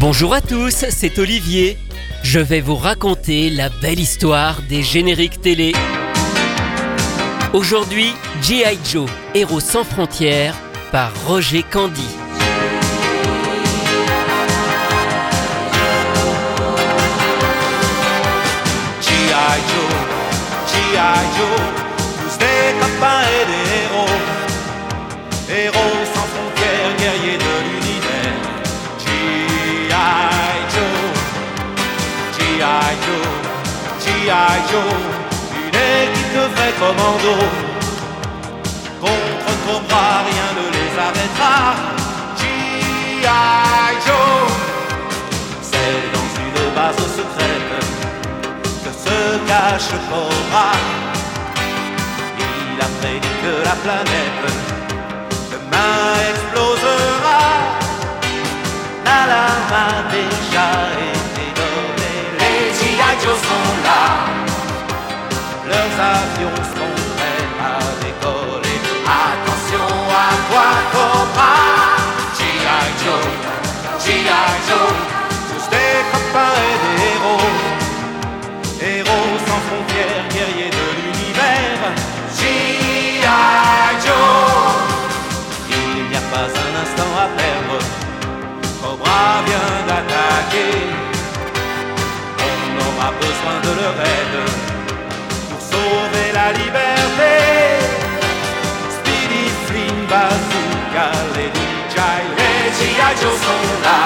Bonjour à tous, c'est Olivier. Je vais vous raconter la belle histoire des génériques télé. Aujourd'hui, G.I. Joe, héros sans frontières, par Roger Candy. G.I. Joe, G.I. Joe, tous des copains et héros. Héros Une équipe de vrais commandos. Contre Cobra, rien ne les arrêtera. G.I. Joe, c'est dans une base secrète que se cache Cobra. Il a prédit que la planète demain G.I. Joe, tous des copains et des héros. Héros sans frontières, guerriers de l'univers. G.I. Joe. Il n'y a pas un instant à perdre. Cobra vient d'attaquer. On aura besoin de leur aide Joe sont là.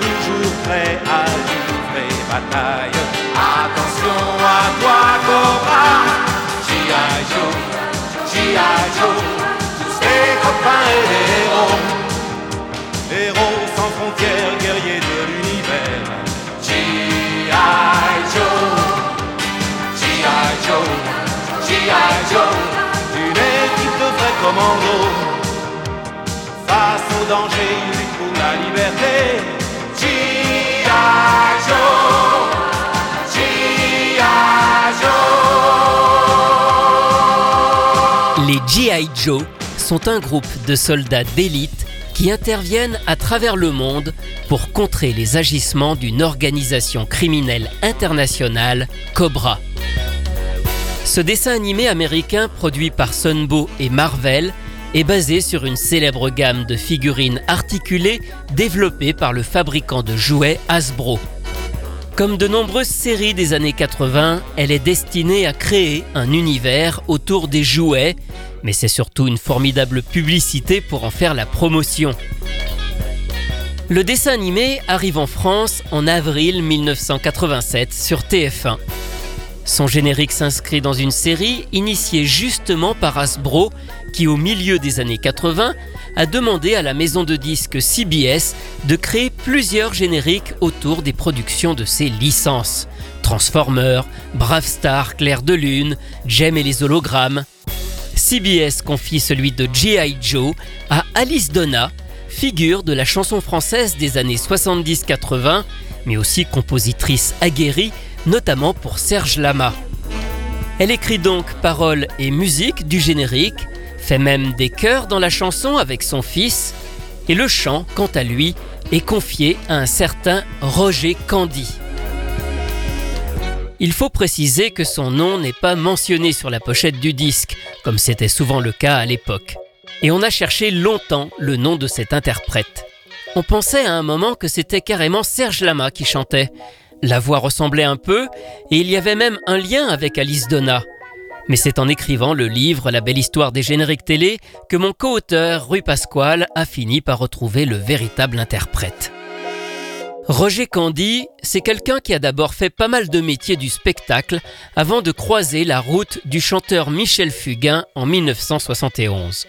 Toujours prêts à livrer bataille. Attention à toi, Cobra. G.I. Joe, G.I. Joe, tous des copains et des héros. Héros sans frontières, guerriers de l'univers. G.I. Joe, G.I. Joe, G.I. Joe, une équipe de vrais commandos. Danger. Les G.I. Joe sont un groupe de soldats d'élite qui interviennent à travers le monde pour contrer les agissements d'une organisation criminelle internationale, Cobra. Ce dessin animé américain produit par Sunbow et Marvel est basé sur une célèbre gamme de figurines articulées développée par le fabricant de jouets Hasbro. Comme de nombreuses séries des années 80, elle est destinée à créer un univers autour des jouets, mais c'est surtout une formidable publicité pour en faire la promotion. Le dessin animé arrive en France en avril 1987 sur TF1. Son générique s'inscrit dans une série initiée justement par Hasbro qui au milieu des années 80 a demandé à la maison de disques CBS de créer plusieurs génériques autour des productions de ses licences. Transformers, Brave Star, Claire de Lune, Jem et les hologrammes. CBS confie celui de G.I. Joe à Alice Donna, figure de la chanson française des années 70-80, mais aussi compositrice aguerrie, notamment pour Serge Lama. Elle écrit donc paroles et musique du générique, fait même des chœurs dans la chanson avec son fils, et le chant, quant à lui, est confié à un certain Roger Candy. Il faut préciser que son nom n'est pas mentionné sur la pochette du disque, comme c'était souvent le cas à l'époque. Et on a cherché longtemps le nom de cet interprète. On pensait à un moment que c'était carrément Serge Lama qui chantait. La voix ressemblait un peu, et il y avait même un lien avec Alice Donna. Mais c'est en écrivant le livre La belle histoire des génériques télé que mon co-auteur Rui Pasquale a fini par retrouver le véritable interprète. Roger Candy, c'est quelqu'un qui a d'abord fait pas mal de métiers du spectacle avant de croiser la route du chanteur Michel Fugain en 1971.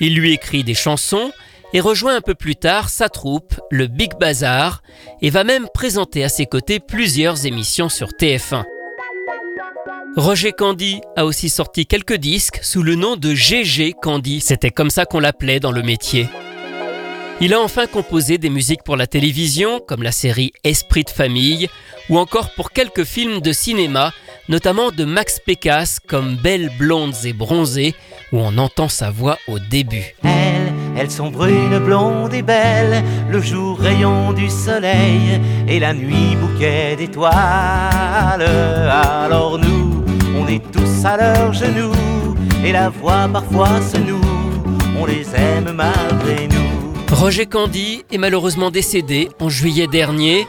Il lui écrit des chansons et rejoint un peu plus tard sa troupe, le Big Bazar, et va même présenter à ses côtés plusieurs émissions sur TF1. Roger Candy a aussi sorti quelques disques sous le nom de GG Candy, c'était comme ça qu'on l'appelait dans le métier. Il a enfin composé des musiques pour la télévision, comme la série Esprit de famille, ou encore pour quelques films de cinéma, notamment de Max Pécasse comme Belles blondes et bronzées, où on entend sa voix au début. Elles sont brunes, blondes et belles, le jour rayon du soleil et la nuit bouquet d'étoiles. Alors nous, on est tous à leurs genoux et la voix parfois se noue. On les aime malgré nous. Roger Candy est malheureusement décédé en juillet dernier.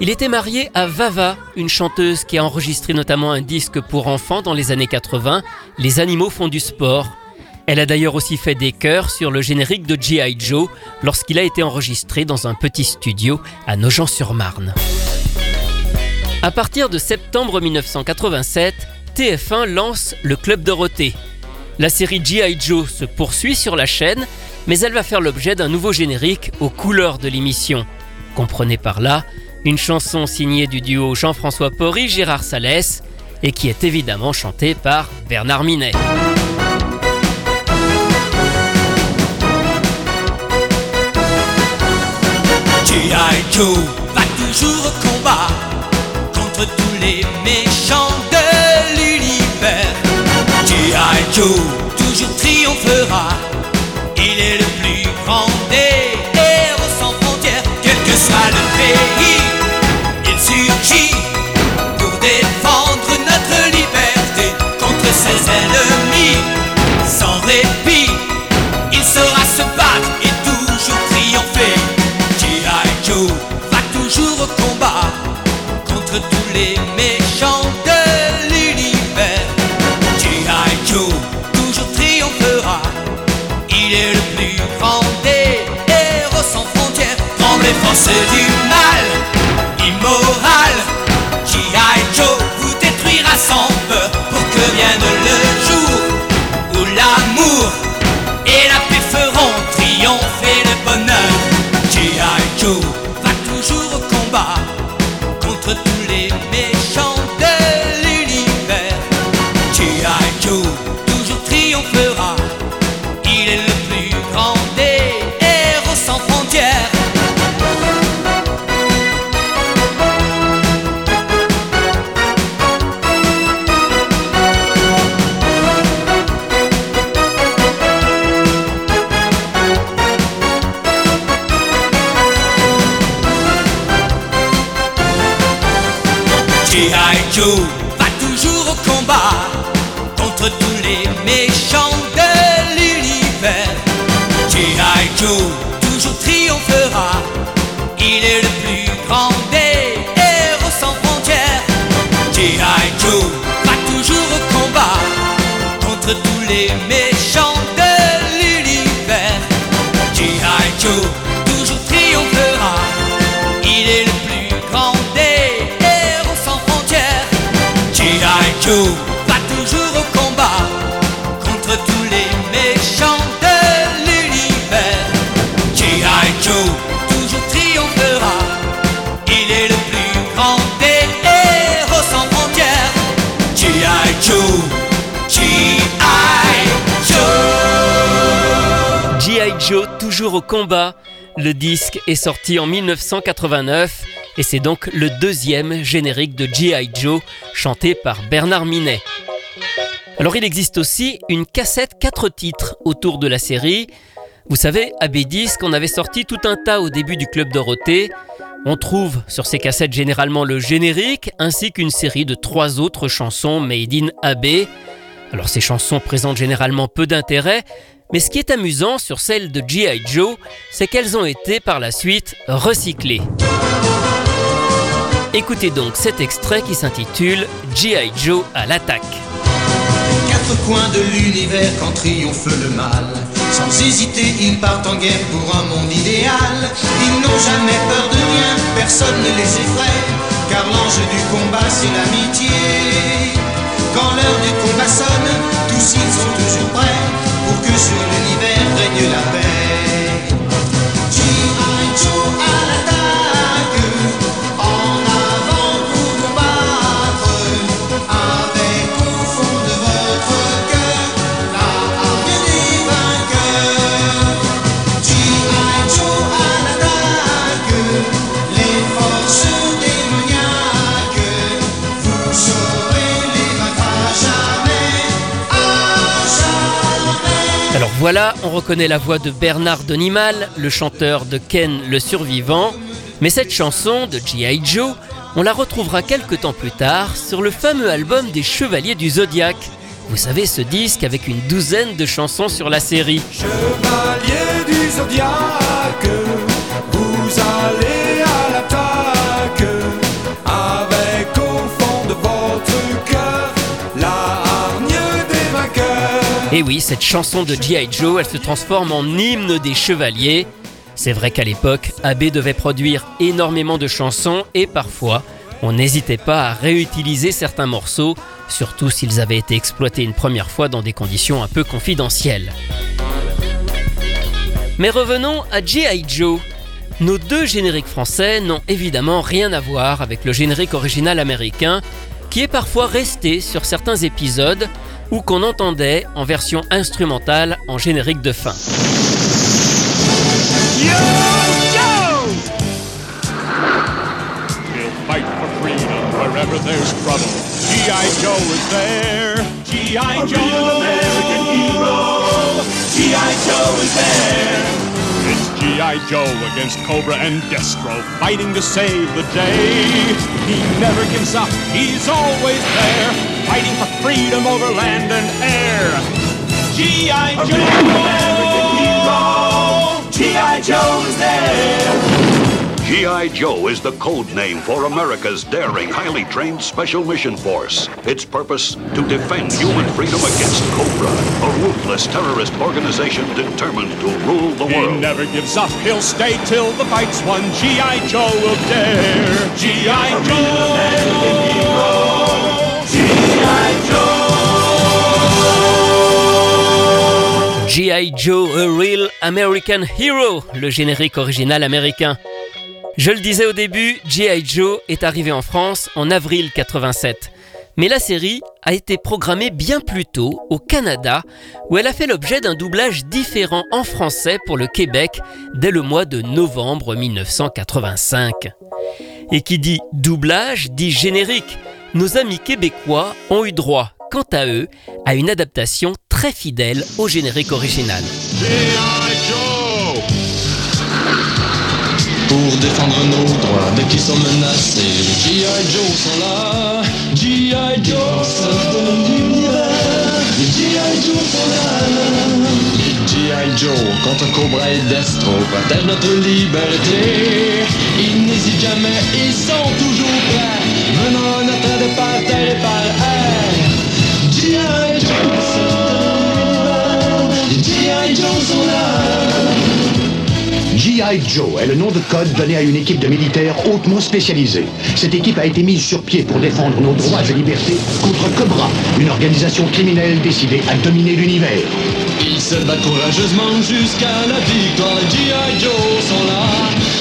Il était marié à Vava, une chanteuse qui a enregistré notamment un disque pour enfants dans les années 80, Les animaux font du sport. Elle a d'ailleurs aussi fait des chœurs sur le générique de G.I. Joe lorsqu'il a été enregistré dans un petit studio à Nogent-sur-Marne. À partir de septembre 1987, TF1 lance le Club Dorothée. La série G.I. Joe se poursuit sur la chaîne, mais elle va faire l'objet d'un nouveau générique aux couleurs de l'émission. Comprenez par là une chanson signée du duo Jean-François Porry-Gérard Salès et qui est évidemment chantée par Bernard Minet. G.I. Joe va toujours au combat contre tous les méchants de l'univers. G.I. Joe toujours triomphera, il est le plus grand des Toujours triomphera. Il est le plus grand des héros sans frontières. G.I. Joe va toujours au combat contre tous les au combat. Le disque est sorti en 1989 et c'est donc le deuxième générique de G.I. Joe chanté par Bernard Minet. Alors il existe aussi une cassette 4 titres autour de la série. Vous savez, à B10 qu'on avait sorti tout un tas au début du Club Dorothée. On trouve sur ces cassettes généralement le générique ainsi qu'une série de trois autres chansons made in AB. Alors ces chansons présentent généralement peu d'intérêt, mais ce qui est amusant sur celles de G.I. Joe, c'est qu'elles ont été par la suite recyclées. Écoutez donc cet extrait qui s'intitule G.I. Joe à l'attaque. Quatre coins de l'univers quand triomphe le mal. Sans hésiter, ils partent en guerre pour un monde idéal. Ils n'ont jamais peur de rien, personne ne les effraie. Car l'enjeu du combat, c'est l'amitié. Quand l'heure du combat sonne, tous ils sont toujours prêts pour que sur l'univers règne la paix. On reconnaît la voix de Bernard Donimal, le chanteur de Ken le survivant, mais cette chanson de G.I. Joe, on la retrouvera quelques temps plus tard sur le fameux album des Chevaliers du Zodiaque. Vous savez, ce disque avec une douzaine de chansons sur la série. Du Zodiaque, vous allez Et oui, cette chanson de G.I. Joe, elle se transforme en hymne des chevaliers. C'est vrai qu'à l'époque, Abbé devait produire énormément de chansons et parfois, on n'hésitait pas à réutiliser certains morceaux, surtout s'ils avaient été exploités une première fois dans des conditions un peu confidentielles. Mais revenons à G.I. Joe. Nos deux génériques français n'ont évidemment rien à voir avec le générique original américain, qui est parfois resté sur certains épisodes ou qu'on entendait en version instrumentale en générique de fin. He'll fight for freedom wherever there's trouble. G.I. Joe is there. G.I. Joe. American hero. G.I. Joe is there. It's G.I. Joe against Cobra and Destro, fighting to save the day. He never gives up, he's always there, fighting for freedom over land and air. G.I. Joe! G.I. Joe is there! G.I. Joe is the code name for America's daring, highly trained Special Mission Force. Its purpose? To defend human freedom against Cobra, a ruthless terrorist organization determined to rule the world. He never gives up, he'll stay till the fight's won. G.I. Joe will dare. G.I. Joe! G.I. Joe, A Real American Hero, le générique original américain. Je le disais au début, G.I. Joe est arrivé en France en avril 87. Mais la série a été programmée bien plus tôt au Canada, où elle a fait l'objet d'un doublage différent en français pour le Québec dès le mois de novembre 1985. Et qui dit doublage dit générique. Nos amis québécois ont eu droit, quant à eux, à une adaptation très fidèle au générique original. Pour défendre nos droits dès qu'ils sont menacés, les G.I. Joe sont là. G.I. Joe sortent de l'univers. Les G.I. Joe sont là. G.I. Joe contre Cobra et Destro protègent notre liberté. Ils n'hésitent jamais, ils sont toujours prêts. Menant notre départ terre et par air. G.I. Joe est le nom de code donné à une équipe de militaires hautement spécialisée. Cette équipe a été mise sur pied pour défendre nos droits et libertés contre Cobra, une organisation criminelle décidée à dominer l'univers. Ils se battent courageusement jusqu'à la victoire. G.I. Joe sont là.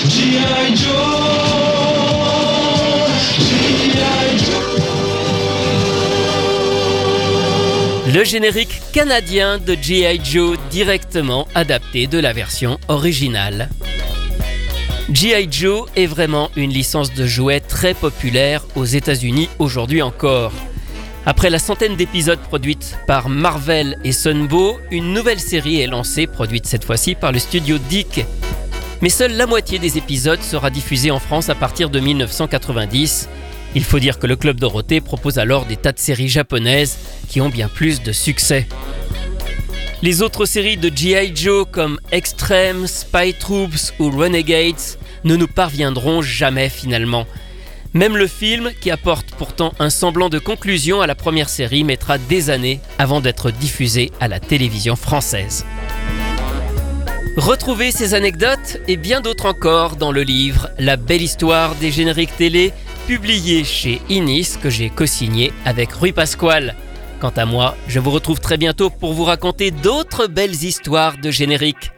G.I. Joe. Le générique canadien de G.I. Joe directement adapté de la version originale. G.I. Joe est vraiment une licence de jouets très populaire aux États-Unis aujourd'hui encore. Après la centaine d'épisodes produites par Marvel et Sunbow, une nouvelle série est lancée, produite cette fois-ci par le studio Dick. Mais seule la moitié des épisodes sera diffusée en France à partir de 1990. Il faut dire que le Club Dorothée propose alors des tas de séries japonaises qui ont bien plus de succès. Les autres séries de G.I. Joe comme Extreme, Spy Troops ou Renegades ne nous parviendront jamais finalement. Même le film, qui apporte pourtant un semblant de conclusion à la première série, mettra des années avant d'être diffusé à la télévision française. Retrouvez ces anecdotes et bien d'autres encore dans le livre La belle histoire des génériques télé, publié chez Inis que j'ai co-signé avec Rui Pasquale. Quant à moi, je vous retrouve très bientôt pour vous raconter d'autres belles histoires de génériques.